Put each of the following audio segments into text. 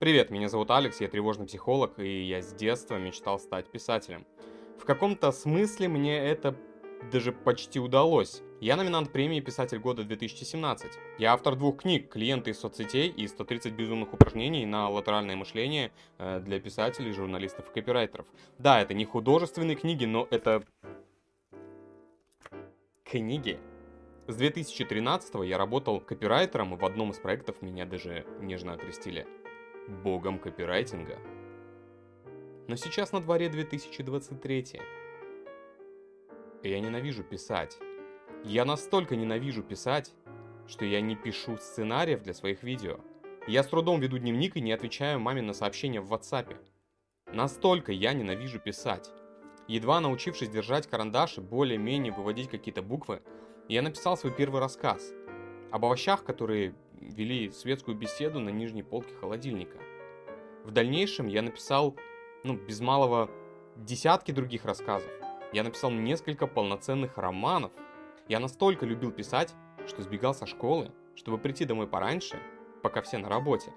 Привет, меня зовут Алекс, я тревожный психолог, и я с детства мечтал стать писателем. В каком-то смысле мне это даже почти удалось. Я номинант премии «Писатель года 2017». Я автор двух книг «Клиенты из соцсетей» и «130 безумных упражнений на латеральное мышление» э, для писателей, журналистов и копирайтеров. Да, это не художественные книги, но это... Книги. С 2013 я работал копирайтером, и в одном из проектов меня даже нежно окрестили богом копирайтинга. Но сейчас на дворе 2023. И я ненавижу писать. Я настолько ненавижу писать, что я не пишу сценариев для своих видео. Я с трудом веду дневник и не отвечаю маме на сообщения в WhatsApp. Настолько я ненавижу писать. Едва научившись держать карандаш и более-менее выводить какие-то буквы, я написал свой первый рассказ. Об овощах, которые вели светскую беседу на нижней полке холодильника. В дальнейшем я написал, ну, без малого десятки других рассказов. Я написал несколько полноценных романов. Я настолько любил писать, что сбегал со школы, чтобы прийти домой пораньше, пока все на работе,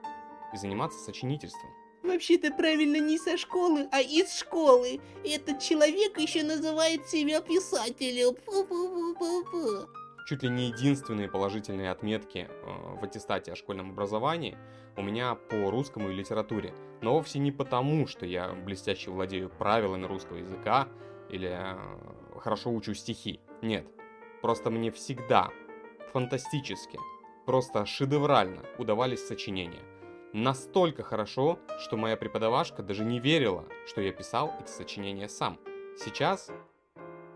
и заниматься сочинительством. Вообще-то правильно не со школы, а из школы. Этот человек еще называет себя писателем. Фу-фу-фу-фу-фу. Чуть ли не единственные положительные отметки э, в аттестате о школьном образовании у меня по русскому и литературе. Но вовсе не потому, что я блестяще владею правилами русского языка или э, хорошо учу стихи. Нет. Просто мне всегда фантастически, просто шедеврально удавались сочинения. Настолько хорошо, что моя преподавашка даже не верила, что я писал эти сочинения сам. Сейчас,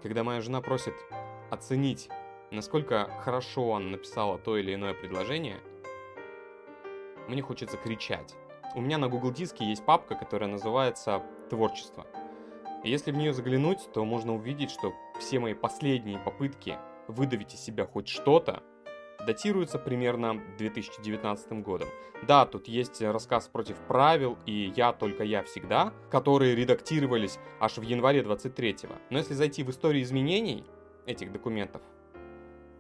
когда моя жена просит оценить, насколько хорошо она написала то или иное предложение, мне хочется кричать. У меня на Google диске есть папка, которая называется «Творчество». И если в нее заглянуть, то можно увидеть, что все мои последние попытки выдавить из себя хоть что-то датируются примерно 2019 годом. Да, тут есть рассказ против правил и «Я, только я, всегда», которые редактировались аж в январе 23-го. Но если зайти в историю изменений этих документов,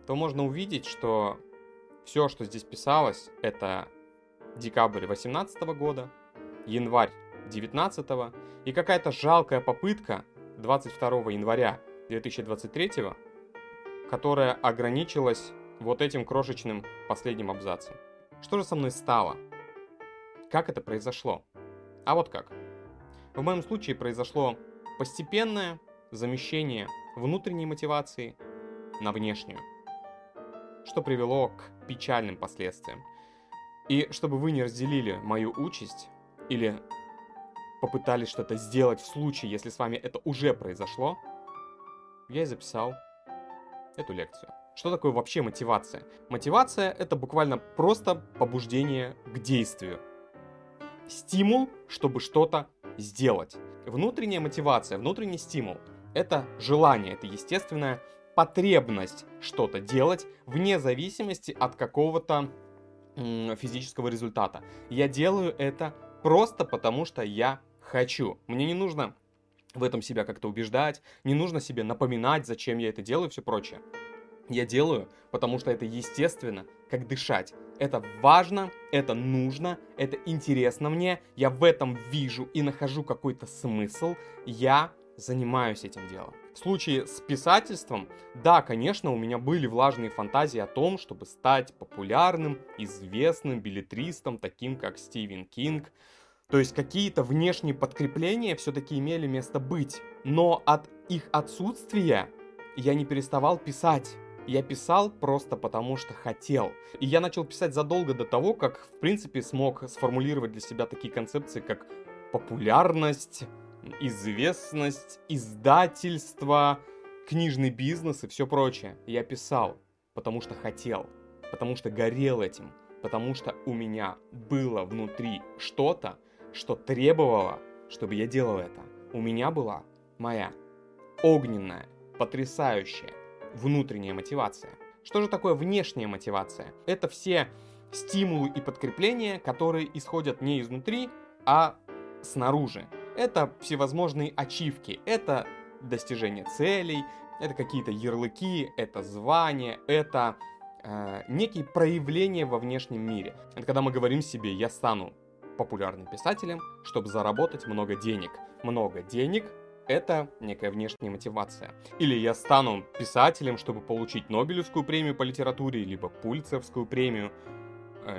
то можно увидеть, что все, что здесь писалось, это декабрь 18 года, январь 19 и какая-то жалкая попытка 22 января 2023, которая ограничилась вот этим крошечным последним абзацем. Что же со мной стало? Как это произошло? А вот как. В моем случае произошло постепенное замещение внутренней мотивации на внешнюю, что привело к печальным последствиям. И чтобы вы не разделили мою участь или попытались что-то сделать в случае, если с вами это уже произошло, я и записал эту лекцию. Что такое вообще мотивация? Мотивация — это буквально просто побуждение к действию. Стимул, чтобы что-то сделать. Внутренняя мотивация, внутренний стимул — это желание, это естественная потребность что-то делать вне зависимости от какого-то физического результата. Я делаю это просто потому, что я хочу. Мне не нужно в этом себя как-то убеждать, не нужно себе напоминать, зачем я это делаю и все прочее. Я делаю, потому что это естественно, как дышать. Это важно, это нужно, это интересно мне, я в этом вижу и нахожу какой-то смысл, я занимаюсь этим делом. В случае с писательством, да, конечно, у меня были влажные фантазии о том, чтобы стать популярным, известным билетристом, таким как Стивен Кинг. То есть какие-то внешние подкрепления все-таки имели место быть. Но от их отсутствия я не переставал писать. Я писал просто потому, что хотел. И я начал писать задолго до того, как, в принципе, смог сформулировать для себя такие концепции, как популярность, известность, издательство, книжный бизнес и все прочее. Я писал, потому что хотел, потому что горел этим, потому что у меня было внутри что-то, что требовало, чтобы я делал это. У меня была моя огненная, потрясающая, внутренняя мотивация. Что же такое внешняя мотивация? Это все стимулы и подкрепления, которые исходят не изнутри, а снаружи. Это всевозможные ачивки, это достижение целей, это какие-то ярлыки, это звания, это э, некие проявления во внешнем мире. Это когда мы говорим себе, я стану популярным писателем, чтобы заработать много денег. Много денег – это некая внешняя мотивация. Или я стану писателем, чтобы получить Нобелевскую премию по литературе, либо Пульцевскую премию,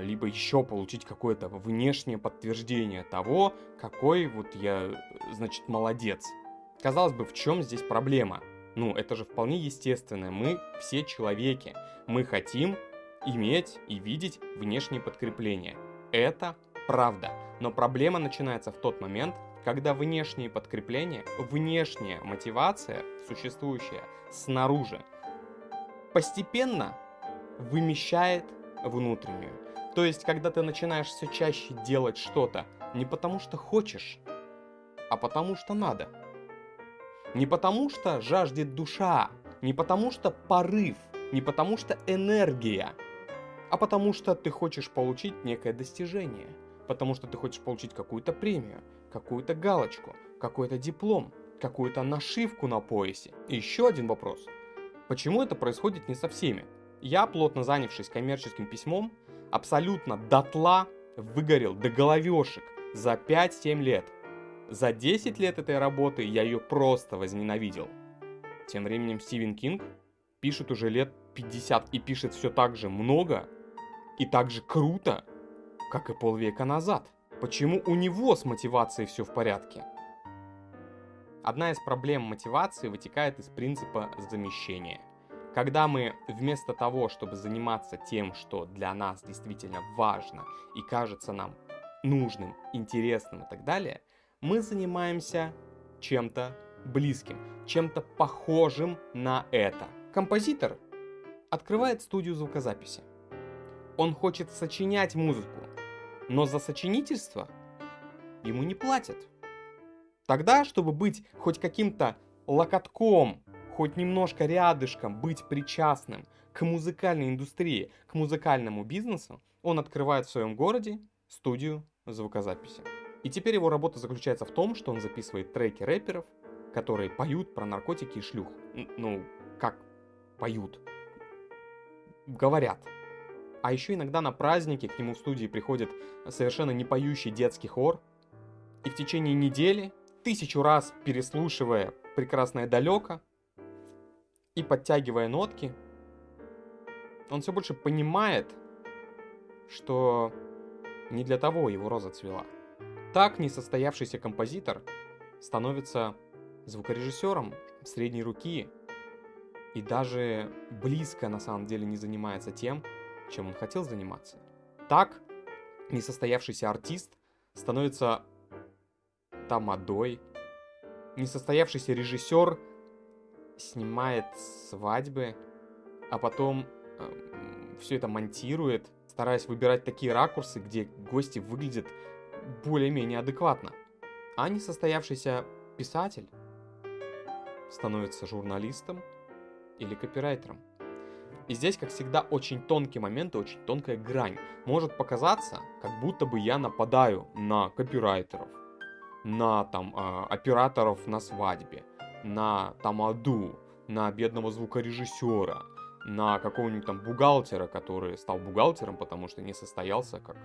либо еще получить какое-то внешнее подтверждение того, какой вот я, значит, молодец. Казалось бы, в чем здесь проблема? Ну, это же вполне естественно. Мы все человеки. Мы хотим иметь и видеть внешнее подкрепление. Это правда. Но проблема начинается в тот момент, когда внешние подкрепления, внешняя мотивация, существующая снаружи, постепенно вымещает внутреннюю. То есть, когда ты начинаешь все чаще делать что-то не потому что хочешь, а потому что надо. Не потому что жаждет душа, не потому что порыв, не потому что энергия, а потому что ты хочешь получить некое достижение, потому что ты хочешь получить какую-то премию, какую-то галочку, какой-то диплом, какую-то нашивку на поясе. И еще один вопрос. Почему это происходит не со всеми? Я, плотно занявшись коммерческим письмом, абсолютно дотла выгорел до головешек за 5-7 лет. За 10 лет этой работы я ее просто возненавидел. Тем временем Стивен Кинг пишет уже лет 50 и пишет все так же много и так же круто, как и полвека назад. Почему у него с мотивацией все в порядке? Одна из проблем мотивации вытекает из принципа замещения. Когда мы вместо того, чтобы заниматься тем, что для нас действительно важно и кажется нам нужным, интересным и так далее, мы занимаемся чем-то близким, чем-то похожим на это. Композитор открывает студию звукозаписи. Он хочет сочинять музыку, но за сочинительство ему не платят. Тогда, чтобы быть хоть каким-то локотком, хоть немножко рядышком, быть причастным к музыкальной индустрии, к музыкальному бизнесу, он открывает в своем городе студию звукозаписи. И теперь его работа заключается в том, что он записывает треки рэперов, которые поют про наркотики и шлюх. Ну, как поют? Говорят. А еще иногда на праздники к нему в студии приходит совершенно не поющий детский хор. И в течение недели, тысячу раз переслушивая «Прекрасное далеко» и подтягивая нотки, он все больше понимает, что не для того его роза цвела. Так несостоявшийся композитор становится звукорежиссером средней руки и даже близко на самом деле не занимается тем, чем он хотел заниматься. Так несостоявшийся артист становится тамадой, несостоявшийся режиссер снимает свадьбы, а потом э, все это монтирует, стараясь выбирать такие ракурсы, где гости выглядят более-менее адекватно. А несостоявшийся писатель становится журналистом или копирайтером. И здесь, как всегда, очень тонкий момент и очень тонкая грань. Может показаться, как будто бы я нападаю на копирайтеров, на там э, операторов на свадьбе, на тамаду, на бедного звукорежиссера, на какого-нибудь там бухгалтера, который стал бухгалтером, потому что не состоялся как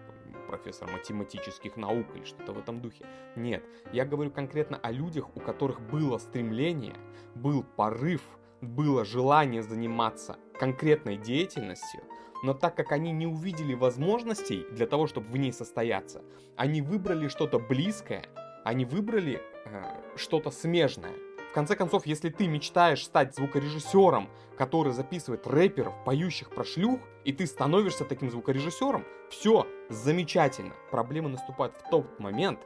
профессор математических наук или что-то в этом духе. Нет, я говорю конкретно о людях, у которых было стремление, был порыв, было желание заниматься конкретной деятельностью, но так как они не увидели возможностей для того, чтобы в ней состояться, они выбрали что-то близкое, они выбрали э, что-то смежное. В конце концов, если ты мечтаешь стать звукорежиссером, который записывает рэперов, поющих про шлюх, и ты становишься таким звукорежиссером, все замечательно. Проблема наступает в тот момент,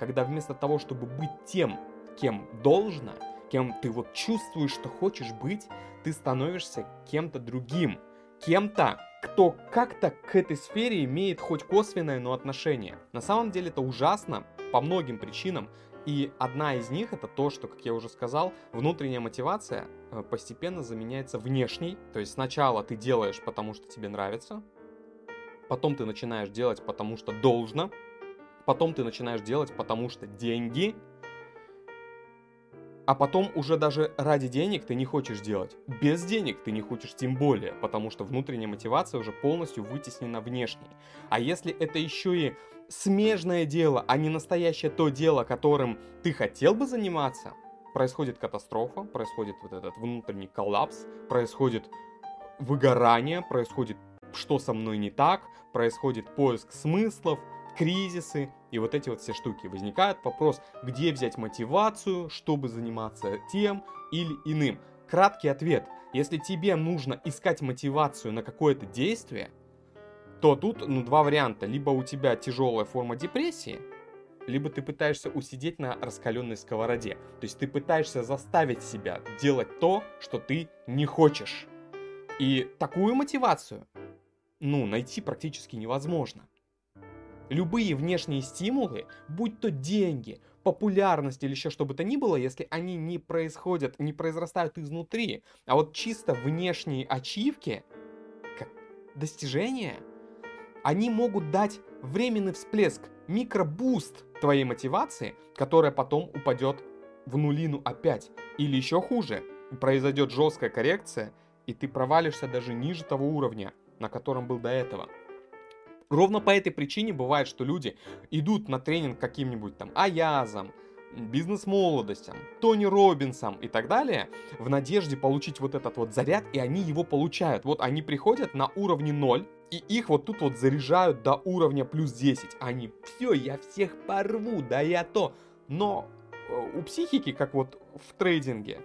когда вместо того, чтобы быть тем, кем должно, кем ты вот чувствуешь, что хочешь быть, ты становишься кем-то другим. Кем-то, кто как-то к этой сфере имеет хоть косвенное, но отношение. На самом деле это ужасно по многим причинам. И одна из них это то, что, как я уже сказал, внутренняя мотивация э, постепенно заменяется внешней. То есть сначала ты делаешь, потому что тебе нравится, потом ты начинаешь делать, потому что должно, потом ты начинаешь делать, потому что деньги, а потом уже даже ради денег ты не хочешь делать. Без денег ты не хочешь тем более, потому что внутренняя мотивация уже полностью вытеснена внешней. А если это еще и смежное дело, а не настоящее то дело, которым ты хотел бы заниматься, происходит катастрофа, происходит вот этот внутренний коллапс, происходит выгорание, происходит что со мной не так, происходит поиск смыслов, кризисы и вот эти вот все штуки. Возникает вопрос, где взять мотивацию, чтобы заниматься тем или иным. Краткий ответ. Если тебе нужно искать мотивацию на какое-то действие, то тут ну, два варианта. Либо у тебя тяжелая форма депрессии, либо ты пытаешься усидеть на раскаленной сковороде. То есть ты пытаешься заставить себя делать то, что ты не хочешь. И такую мотивацию, ну, найти практически невозможно. Любые внешние стимулы, будь то деньги, популярность или еще что бы то ни было, если они не происходят, не произрастают изнутри, а вот чисто внешние ачивки, как достижения, они могут дать временный всплеск, микробуст твоей мотивации, которая потом упадет в нулину опять. Или еще хуже, произойдет жесткая коррекция, и ты провалишься даже ниже того уровня, на котором был до этого. Ровно по этой причине бывает, что люди идут на тренинг каким-нибудь там Аязом, бизнес-молодостям, Тони Робинсом и так далее, в надежде получить вот этот вот заряд, и они его получают. Вот они приходят на уровне 0, и их вот тут вот заряжают до уровня плюс 10. Они, все, я всех порву, да я то. Но э, у психики, как вот в трейдинге,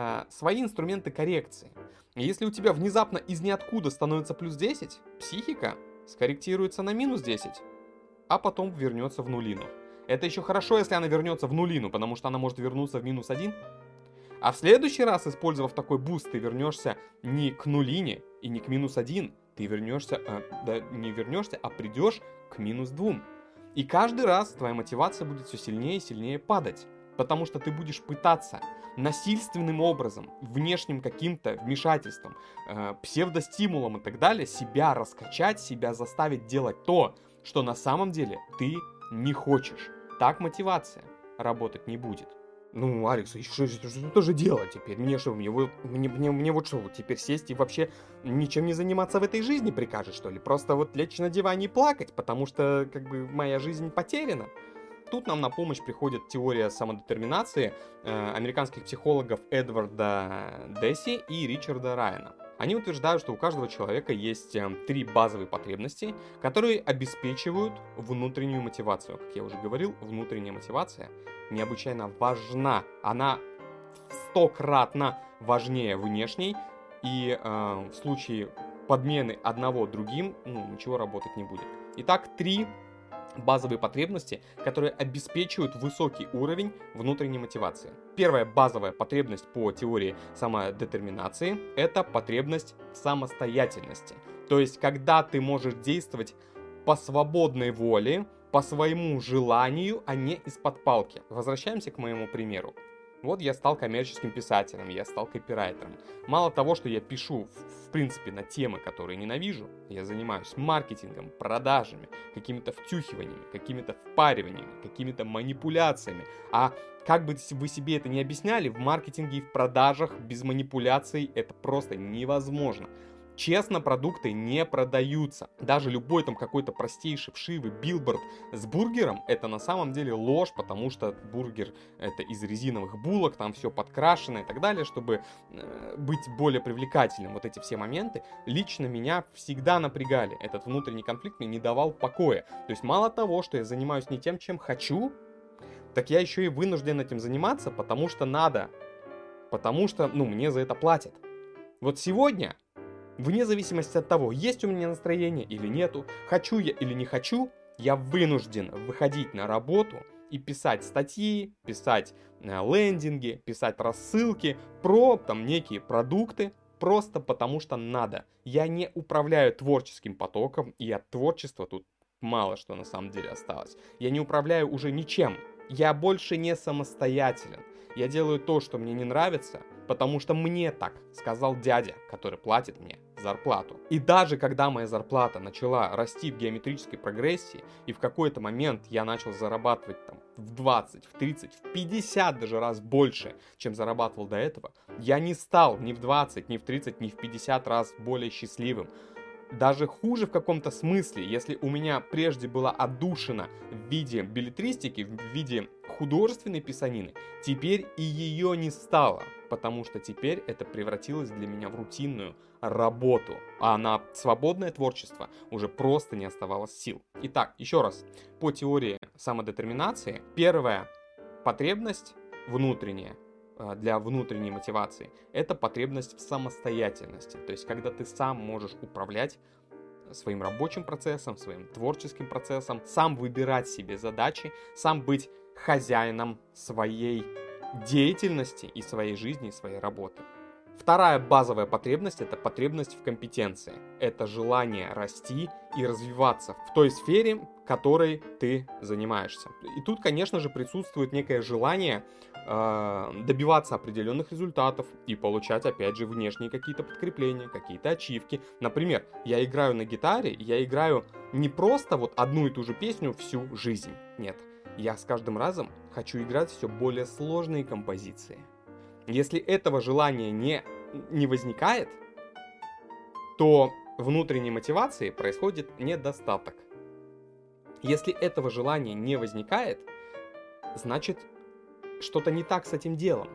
э, свои инструменты коррекции. Если у тебя внезапно из ниоткуда становится плюс 10, психика скорректируется на минус 10, а потом вернется в нулину. Это еще хорошо, если она вернется в нулину, потому что она может вернуться в минус 1. А в следующий раз, использовав такой буст, ты вернешься не к нулине и не к минус 1, ты вернешься, э, да не вернешься, а придешь к минус 2. И каждый раз твоя мотивация будет все сильнее и сильнее падать, потому что ты будешь пытаться насильственным образом, внешним каким-то вмешательством, э, псевдостимулом и так далее, себя раскачать, себя заставить делать то, что на самом деле ты не хочешь. Так мотивация работать не будет. Ну, Алекс, что, что, что же делать теперь? Мне что, мне, мне, мне, мне вот что, вот теперь сесть и вообще ничем не заниматься в этой жизни прикажет, что ли? Просто вот лечь на диване и плакать, потому что, как бы, моя жизнь потеряна? Тут нам на помощь приходит теория самодетерминации э, американских психологов Эдварда Десси и Ричарда Райана. Они утверждают, что у каждого человека есть э, три базовые потребности, которые обеспечивают внутреннюю мотивацию. Как я уже говорил, внутренняя мотивация необычайно важна. Она стократно важнее внешней, и э, в случае подмены одного другим, ну, ничего работать не будет. Итак, три базовые потребности, которые обеспечивают высокий уровень внутренней мотивации. Первая базовая потребность по теории самодетерминации – это потребность в самостоятельности. То есть, когда ты можешь действовать по свободной воле, по своему желанию, а не из-под палки. Возвращаемся к моему примеру. Вот я стал коммерческим писателем, я стал копирайтером. Мало того, что я пишу, в, в принципе, на темы, которые ненавижу, я занимаюсь маркетингом, продажами, какими-то втюхиваниями, какими-то впариваниями, какими-то манипуляциями. А как бы вы себе это не объясняли, в маркетинге и в продажах без манипуляций это просто невозможно. Честно, продукты не продаются. Даже любой там какой-то простейший вшивый билборд с бургером, это на самом деле ложь, потому что бургер это из резиновых булок, там все подкрашено и так далее, чтобы э, быть более привлекательным. Вот эти все моменты лично меня всегда напрягали. Этот внутренний конфликт мне не давал покоя. То есть мало того, что я занимаюсь не тем, чем хочу, так я еще и вынужден этим заниматься, потому что надо. Потому что, ну, мне за это платят. Вот сегодня Вне зависимости от того, есть у меня настроение или нету, хочу я или не хочу, я вынужден выходить на работу и писать статьи, писать э, лендинги, писать рассылки про там некие продукты, просто потому что надо. Я не управляю творческим потоком, и от творчества тут мало что на самом деле осталось. Я не управляю уже ничем. Я больше не самостоятелен. Я делаю то, что мне не нравится, потому что мне так сказал дядя, который платит мне зарплату. И даже когда моя зарплата начала расти в геометрической прогрессии, и в какой-то момент я начал зарабатывать там в 20, в 30, в 50 даже раз больше, чем зарабатывал до этого, я не стал ни в 20, ни в 30, ни в 50 раз более счастливым. Даже хуже в каком-то смысле, если у меня прежде была отдушина в виде билетристики, в виде художественной писанины, теперь и ее не стало, потому что теперь это превратилось для меня в рутинную работу, а на свободное творчество уже просто не оставалось сил. Итак, еще раз, по теории самодетерминации, первая потребность внутренняя э, для внутренней мотивации – это потребность в самостоятельности, то есть когда ты сам можешь управлять своим рабочим процессом, своим творческим процессом, сам выбирать себе задачи, сам быть хозяином своей деятельности и своей жизни, и своей работы. Вторая базовая потребность – это потребность в компетенции. Это желание расти и развиваться в той сфере, которой ты занимаешься. И тут, конечно же, присутствует некое желание э, добиваться определенных результатов и получать, опять же, внешние какие-то подкрепления, какие-то ачивки. Например, я играю на гитаре, я играю не просто вот одну и ту же песню всю жизнь. Нет, я с каждым разом хочу играть все более сложные композиции. Если этого желания не, не возникает, то внутренней мотивации происходит недостаток. Если этого желания не возникает, значит что-то не так с этим делом.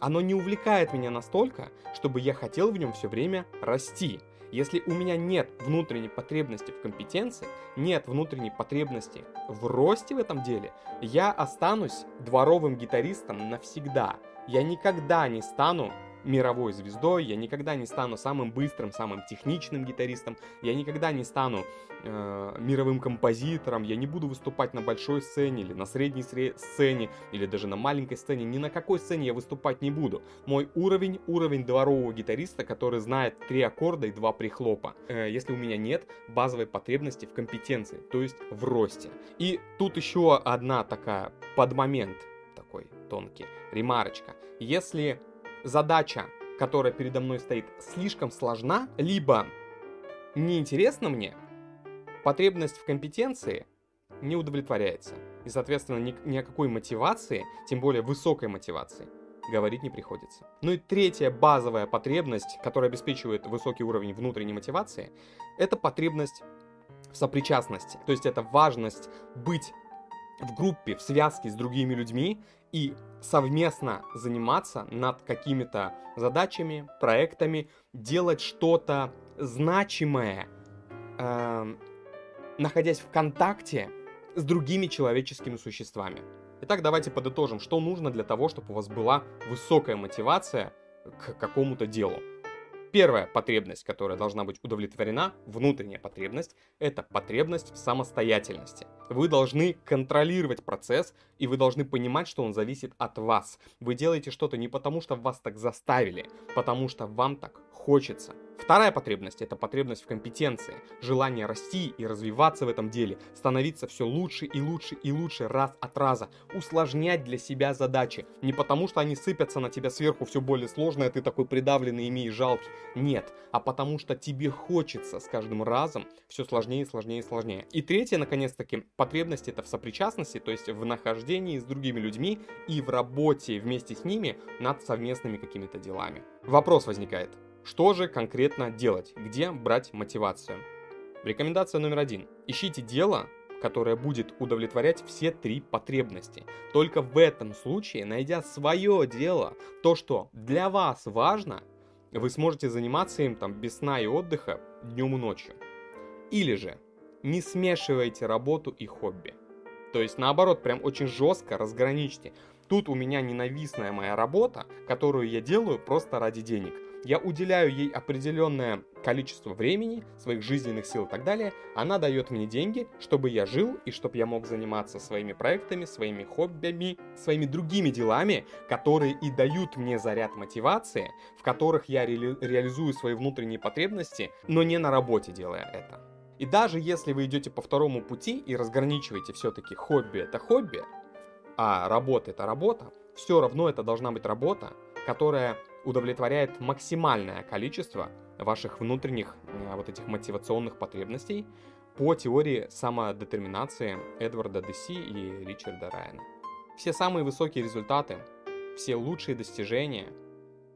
Оно не увлекает меня настолько, чтобы я хотел в нем все время расти. Если у меня нет внутренней потребности в компетенции, нет внутренней потребности в росте в этом деле, я останусь дворовым гитаристом навсегда – я никогда не стану мировой звездой, я никогда не стану самым быстрым, самым техничным гитаристом, я никогда не стану э, мировым композитором, я не буду выступать на большой сцене или на средней сцене или даже на маленькой сцене, ни на какой сцене я выступать не буду. Мой уровень уровень дворового гитариста, который знает три аккорда и два прихлопа. Э, если у меня нет базовой потребности в компетенции, то есть в росте. И тут еще одна такая подмомент такой тонкий, ремарочка. Если задача, которая передо мной стоит, слишком сложна, либо неинтересна мне, потребность в компетенции не удовлетворяется. И, соответственно, ни, ни о какой мотивации, тем более высокой мотивации, говорить не приходится. Ну и третья базовая потребность, которая обеспечивает высокий уровень внутренней мотивации, это потребность в сопричастности. То есть это важность быть в группе, в связке с другими людьми и совместно заниматься над какими-то задачами, проектами, делать что-то значимое, э, находясь в контакте с другими человеческими существами. Итак, давайте подытожим, что нужно для того, чтобы у вас была высокая мотивация к какому-то делу. Первая потребность, которая должна быть удовлетворена, внутренняя потребность, это потребность в самостоятельности. Вы должны контролировать процесс, и вы должны понимать, что он зависит от вас. Вы делаете что-то не потому, что вас так заставили, потому что вам так хочется. Вторая потребность – это потребность в компетенции, желание расти и развиваться в этом деле, становиться все лучше и лучше и лучше раз от раза, усложнять для себя задачи. Не потому, что они сыпятся на тебя сверху все более сложное, ты такой придавленный, имеешь жалкий. Нет, а потому что тебе хочется с каждым разом все сложнее, сложнее и сложнее. И третье, наконец-таки, потребность это в сопричастности, то есть в нахождении с другими людьми и в работе вместе с ними над совместными какими-то делами. Вопрос возникает. Что же конкретно делать? Где брать мотивацию? Рекомендация номер один. Ищите дело, которое будет удовлетворять все три потребности. Только в этом случае, найдя свое дело, то, что для вас важно, вы сможете заниматься им там без сна и отдыха днем и ночью. Или же не смешивайте работу и хобби. То есть наоборот, прям очень жестко разграничьте. Тут у меня ненавистная моя работа, которую я делаю просто ради денег – я уделяю ей определенное количество времени, своих жизненных сил и так далее, она дает мне деньги, чтобы я жил и чтобы я мог заниматься своими проектами, своими хоббями, своими другими делами, которые и дают мне заряд мотивации, в которых я ре- реализую свои внутренние потребности, но не на работе делая это. И даже если вы идете по второму пути и разграничиваете все-таки хобби это хобби, а работа это работа, все равно это должна быть работа, которая удовлетворяет максимальное количество ваших внутренних э, вот этих мотивационных потребностей по теории самодетерминации Эдварда Деси и Ричарда Райана. Все самые высокие результаты, все лучшие достижения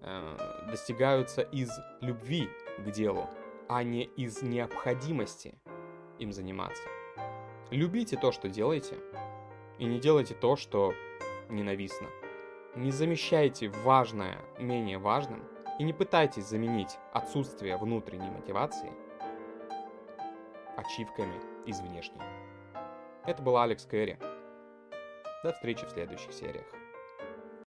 э, достигаются из любви к делу, а не из необходимости им заниматься. Любите то, что делаете, и не делайте то, что ненавистно. Не замещайте важное менее важным и не пытайтесь заменить отсутствие внутренней мотивации ачивками из внешней. Это был Алекс Кэрри. До встречи в следующих сериях.